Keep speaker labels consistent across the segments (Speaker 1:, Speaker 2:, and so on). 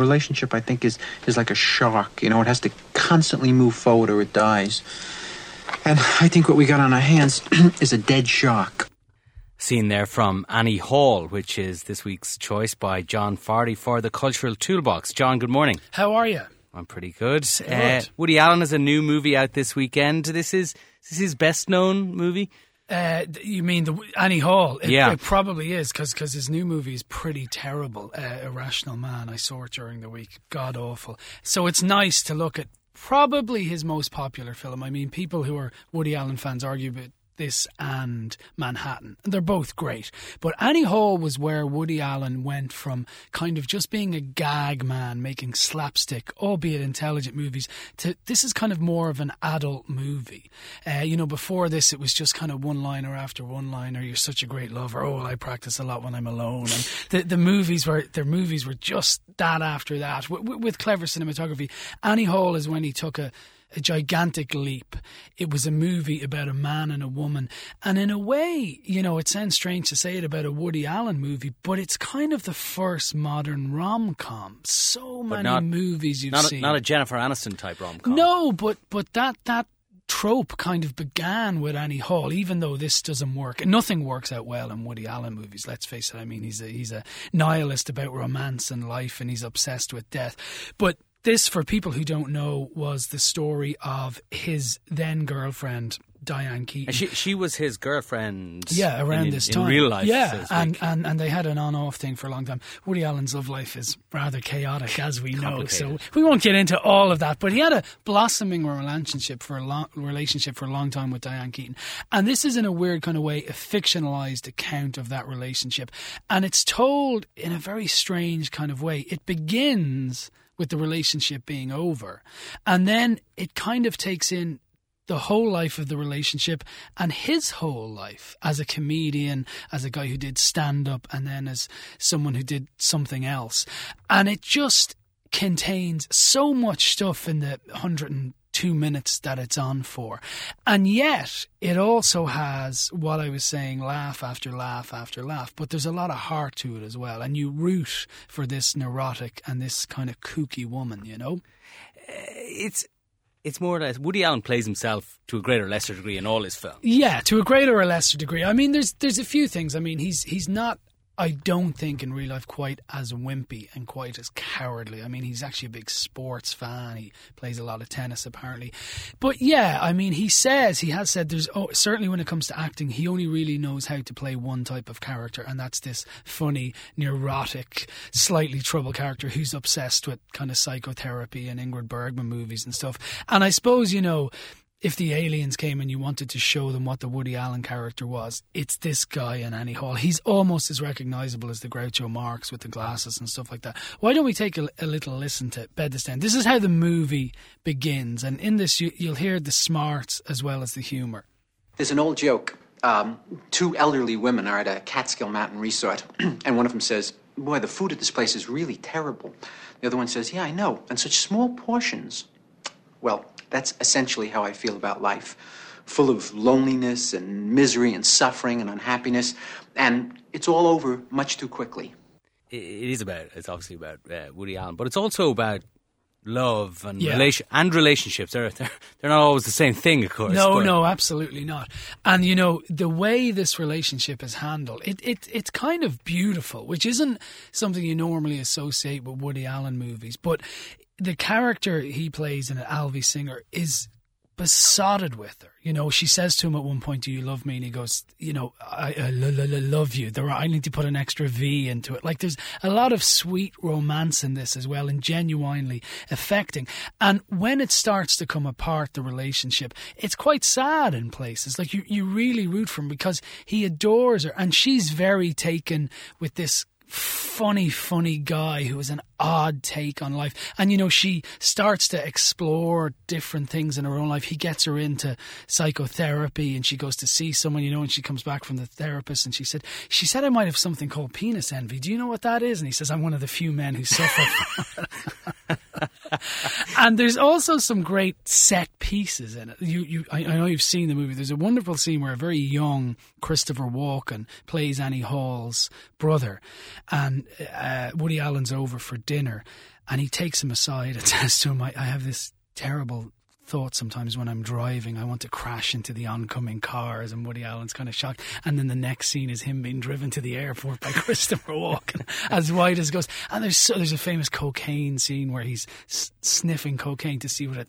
Speaker 1: relationship, I think, is is like a shark. You know, it has to constantly move forward or it dies. And I think what we got on our hands is a dead shark.
Speaker 2: Scene there from Annie Hall, which is this week's choice by John Fardy for the Cultural Toolbox. John, good morning.
Speaker 3: How are you?
Speaker 2: I'm pretty good.
Speaker 3: good.
Speaker 2: Uh, Woody Allen has a new movie out this weekend. This is this is his best known movie.
Speaker 3: Uh, you mean the Annie Hall? It,
Speaker 2: Yeah.
Speaker 3: it probably is because because his new movie is pretty terrible. Uh, Irrational Man. I saw it during the week. God awful. So it's nice to look at probably his most popular film. I mean, people who are Woody Allen fans argue this and Manhattan. They're both great. But Annie Hall was where Woody Allen went from kind of just being a gag man, making slapstick, albeit intelligent movies, to this is kind of more of an adult movie. Uh, you know, before this, it was just kind of one liner after one liner. You're such a great lover. Oh, well, I practice a lot when I'm alone. And the, the movies were, their movies were just that after that with, with clever cinematography. Annie Hall is when he took a, a gigantic leap. It was a movie about a man and a woman. And in a way, you know, it sounds strange to say it about a Woody Allen movie, but it's kind of the first modern rom com. So many
Speaker 2: not-
Speaker 3: movies you've
Speaker 2: Not a,
Speaker 3: seen.
Speaker 2: not a Jennifer Aniston type rom com.
Speaker 3: No, but but that that trope kind of began with Annie Hall, even though this doesn't work. Nothing works out well in Woody Allen movies, let's face it. I mean he's a he's a nihilist about romance and life and he's obsessed with death. But this, for people who don't know, was the story of his then girlfriend, Diane Keaton.
Speaker 2: And she she was his girlfriend.
Speaker 3: Yeah, around
Speaker 2: in,
Speaker 3: this time.
Speaker 2: in real life.
Speaker 3: Yeah,
Speaker 2: to
Speaker 3: and, and and they had an on-off thing for a long time. Woody Allen's love life is rather chaotic, as we know. So we won't get into all of that. But he had a blossoming relationship for a long relationship for a long time with Diane Keaton, and this is in a weird kind of way a fictionalized account of that relationship, and it's told in a very strange kind of way. It begins with the relationship being over, and then it kind of takes in the whole life of the relationship and his whole life as a comedian, as a guy who did stand up, and then as someone who did something else. And it just contains so much stuff in the 102 minutes that it's on for. And yet, it also has what I was saying laugh after laugh after laugh, but there's a lot of heart to it as well. And you root for this neurotic and this kind of kooky woman, you know?
Speaker 2: Uh, it's it's more or less Woody Allen plays himself to a greater or lesser degree in all his films.
Speaker 3: Yeah, to a greater or lesser degree. I mean, there's there's a few things. I mean, he's he's not. I don't think in real life quite as wimpy and quite as cowardly. I mean, he's actually a big sports fan. He plays a lot of tennis, apparently. But yeah, I mean, he says he has said there's oh, certainly when it comes to acting, he only really knows how to play one type of character, and that's this funny, neurotic, slightly troubled character who's obsessed with kind of psychotherapy and Ingrid Bergman movies and stuff. And I suppose you know if the aliens came and you wanted to show them what the Woody Allen character was, it's this guy in Annie Hall. He's almost as recognizable as the Groucho Marx with the glasses and stuff like that. Why don't we take a, a little listen to Bed Stand? This is how the movie begins, and in this you, you'll hear the smarts as well as the humor.
Speaker 1: There's an old joke. Um, two elderly women are at a Catskill Mountain resort, and one of them says, Boy, the food at this place is really terrible. The other one says, Yeah, I know, and such small portions. Well, that's essentially how I feel about life full of loneliness and misery and suffering and unhappiness, and it's all over much too quickly.
Speaker 2: It, it is about it's obviously about uh, Woody Allen, but it's also about love and
Speaker 3: Yeah.
Speaker 2: relation and relationships. They're, they're they're not always the same thing, of course.
Speaker 3: No,
Speaker 2: but-
Speaker 3: no, absolutely not. And you know the way this relationship is handled, it, it it's kind of beautiful, which isn't something you normally associate with Woody Allen movies. But the character he plays in it, Alvy Singer, is besotted with her. You know, she says to him at one point, "Do you love me?" And he goes, "You know, I, I lo- lo- lo- love you." There, are, I need to put an extra V into it. Like, there's a lot of sweet romance in this as well, and genuinely affecting. And when it starts to come apart, the relationship, it's quite sad in places. Like, you you really root for him because he adores her, and she's very taken with this funny, funny guy who has an odd take on life. And, you know, she starts to explore different things in her own life. He gets her into psychotherapy and she goes to see someone, you know, and she comes back from the therapist and she said, she said I might have something called penis envy. Do you know what that is? And he says, I'm one of the few men who suffer and there's also some great set pieces in it. You, you, I, I know you've seen the movie. There's a wonderful scene where a very young Christopher Walken plays Annie Hall's brother, and uh, Woody Allen's over for dinner, and he takes him aside and says to him, I, I have this terrible thought sometimes when I'm driving, I want to crash into the oncoming cars, and Woody Allen's kind of shocked. And then the next scene is him being driven to the airport by Christopher Walken, as white as ghost. And there's so, there's a famous cocaine scene where he's s- sniffing cocaine to see what it.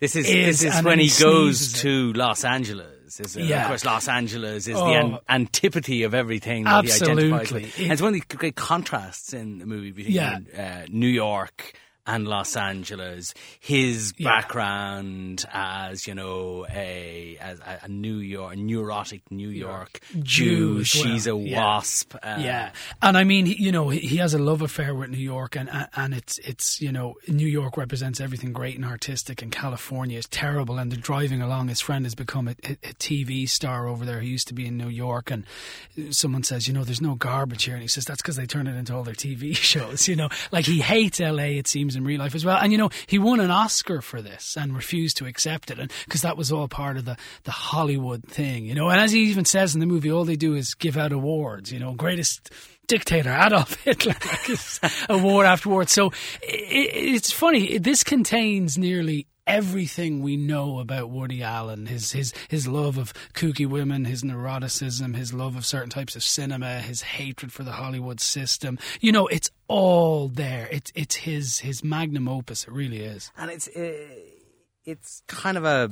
Speaker 2: This is
Speaker 3: Is,
Speaker 2: this is when he goes
Speaker 3: sneezes it.
Speaker 2: to Los Angeles. Is it?
Speaker 3: Yeah.
Speaker 2: Of course, Los Angeles is
Speaker 3: Oh.
Speaker 2: the an- antipathy of everything that he identifies
Speaker 3: Absolutely.
Speaker 2: with. And it's one of the great contrasts in the movie between
Speaker 3: Yeah.
Speaker 2: uh, New York and Los Angeles. His
Speaker 3: Yeah.
Speaker 2: background as you know a as a, a New York neurotic New York
Speaker 3: Jew
Speaker 2: Jew.
Speaker 3: as well.
Speaker 2: She's a
Speaker 3: Yeah.
Speaker 2: wasp. Uh,
Speaker 3: yeah, and I mean, he, you know, he, he has a love affair with New York, and and it's it's you know, New York represents everything great and artistic, and California is terrible. And they're driving along. His friend has become a, a, a TV star over there. He used to be in New York, and someone says, you know, there's no garbage here, and he says that's because they turn it into all their TV shows. You know, like he hates L.A. It seems in real life as well. And you know, he won an Oscar for this and refused to accept it, and because that was all part of the the Hollywood thing. You know, and as he even says in the movie, all they do is give out awards. You know, greatest dictator Adolf Hitler like award after award. So i it's funny. This contains nearly everything we know about Woody Allen. His his his love of kooky women, his neuroticism, his love of certain types of cinema, his hatred for the Hollywood system. You know, it's all there. It's it's his his magnum opus. It really is.
Speaker 2: and it's uh, it's kind of a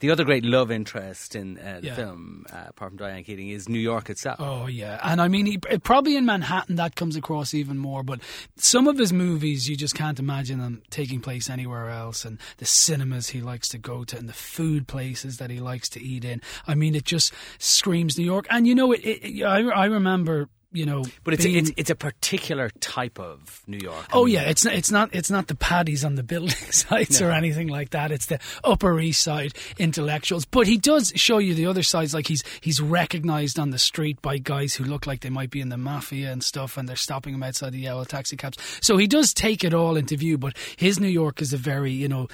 Speaker 2: the other great love interest in uh, the
Speaker 3: Yeah.
Speaker 2: film, uh, apart from Diane Keaton, is New York itself.
Speaker 3: Oh yeah, and I mean, he, probably in Manhattan that comes across even more. But some of his movies, you just can't imagine them taking place anywhere else. And the cinemas he likes to go to, and the food places that he likes to eat in. I mean, it just screams New York. And you know, it. it I, I remember. You know,
Speaker 2: But it's
Speaker 3: being-
Speaker 2: a, it's it's a particular type of New York. Oh, I
Speaker 3: Oh
Speaker 2: mean,
Speaker 3: yeah, it's not, it's not it's not the paddies on the building sites or anything like that. It's the Upper East Side intellectuals. But he does show you the other sides. Like he's he's recognised on the street by guys who look like they might be in the mafia and stuff, and they're stopping him outside the yellow taxi cabs. So he does take it all into view. But his New York is a very you know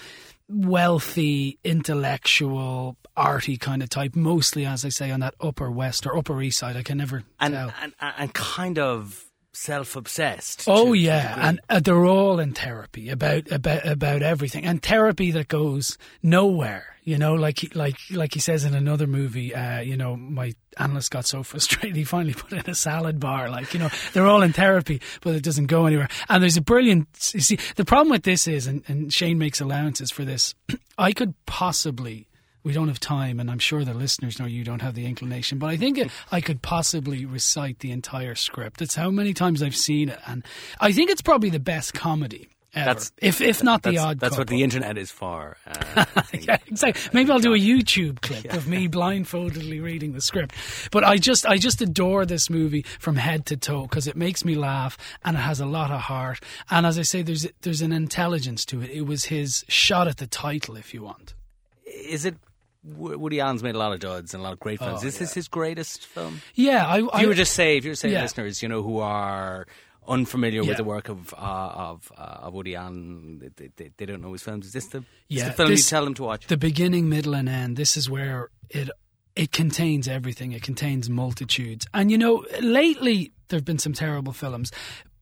Speaker 3: wealthy, intellectual, arty kind of type. Mostly, as I say, on that Upper West or Upper East Side. I can never
Speaker 2: and,
Speaker 3: tell.
Speaker 2: and and kind of self-obsessed.
Speaker 3: Oh
Speaker 2: to- to
Speaker 3: yeah, and uh, they're all in therapy about about about everything, and therapy that goes nowhere. You know, like he- like like he says in another movie. Uh, you know, my analyst got so frustrated he finally put in a salad bar. Like you know, they're all in therapy, but it doesn't go anywhere. And there's a brilliant. You see, the problem with this is, and, and Shane makes allowances for this. I could possibly we don't have time, and I'm sure the listeners know you don't have the inclination, but I think I could possibly recite the entire script. It's how many times I've seen it, and I think it's probably the best comedy. Ever,
Speaker 2: That's-
Speaker 3: if if not the odd.
Speaker 2: that's what the internet is for. Uh,
Speaker 3: Yeah, exactly. Maybe I'll do a YouTube clip of me blindfoldedly reading the script. But I just, I just adore this movie from head to toe because it makes me laugh and it has a lot of heart. And as I say, there's there's an intelligence to it. It was his shot at the title, if you want.
Speaker 2: Is it? Wo- Woody Allen's made a lot of duds and a lot of great films.
Speaker 3: Oh,
Speaker 2: is this his greatest film?
Speaker 3: Yeah, I.
Speaker 2: If you were just say, if you were saying
Speaker 3: Yeah.
Speaker 2: listeners, you know, who are unfamiliar
Speaker 3: Yeah.
Speaker 2: with the work of uh, of uh, of Woody Allen, they, they, they don't know his films. Is this the,
Speaker 3: Yeah,
Speaker 2: the film
Speaker 3: this-
Speaker 2: you tell them to watch?
Speaker 3: the beginning, middle, and end. This is where it it contains everything. It contains multitudes, and you know, lately there have been some terrible films,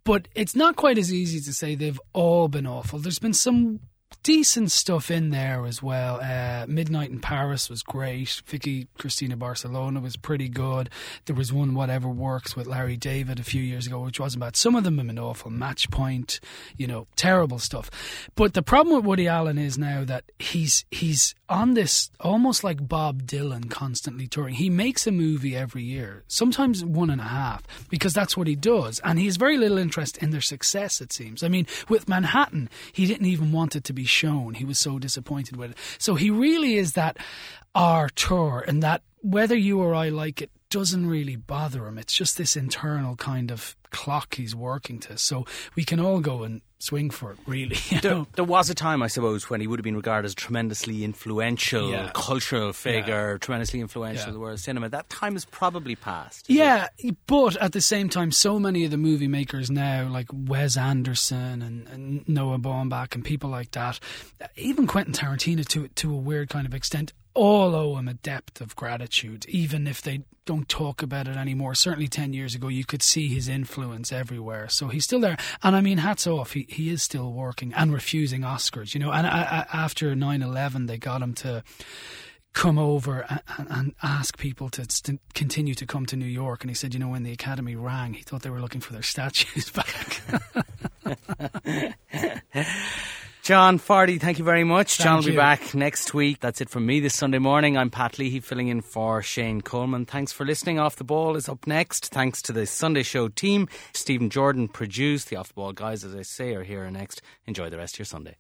Speaker 3: but it's not quite as easy to say they've all been awful. There's been some decent stuff in there as well. Uh, Midnight in Paris was great. Vicky Cristina Barcelona was pretty good. There was one Whatever Works with Larry David a few years ago, which wasn't bad. Some of them have been awful. Match Point, you know, terrible stuff. But the problem with Woody Allen is now that he's he's on this almost like Bob Dylan constantly touring. He makes a movie every year, sometimes one and a half, because that's what he does. And he has very little interest in their success, it seems. I mean, with Manhattan, he didn't even want it to be shown. He was so disappointed with it. So he really is that auteur, and that whether you or I like it doesn't really bother him. It's just this internal kind of clock he's working to. So we can all go and swing for it, really.
Speaker 2: There, there was a time, I suppose, when he would have been regarded as a tremendously influential
Speaker 3: Yeah.
Speaker 2: cultural figure, tremendously influential
Speaker 3: Yeah.
Speaker 2: in the world of cinema. That time has probably passed.
Speaker 3: Yeah, but at the same time, so many of the movie makers now, like Wes Anderson and, and Noah Baumbach and people like that, even Quentin Tarantino to to a weird kind of extent, all owe him a depth of gratitude, even if they don't talk about it anymore. Certainly, ten years ago, you could see his influence everywhere. So he's still there, and I mean, hats off. He he is still working and refusing Oscars. You know, and I, I, after 9-11, they got him to come over and, and ask people to st- continue to come to New York. And he said, you know, when the Academy rang, he thought they were looking for their statues back.
Speaker 2: John Fardy, thank you very much.
Speaker 3: Thank
Speaker 2: John will be
Speaker 3: you.
Speaker 2: back next week. That's it from me this Sunday morning. I'm Pat Leahy filling in for Shane Coleman. Thanks for listening. Off the Ball is up next. Thanks to the Sunday Show team. Stephen Jordan produced. The Off the Ball guys, as I say, are here next. Enjoy the rest of your Sunday.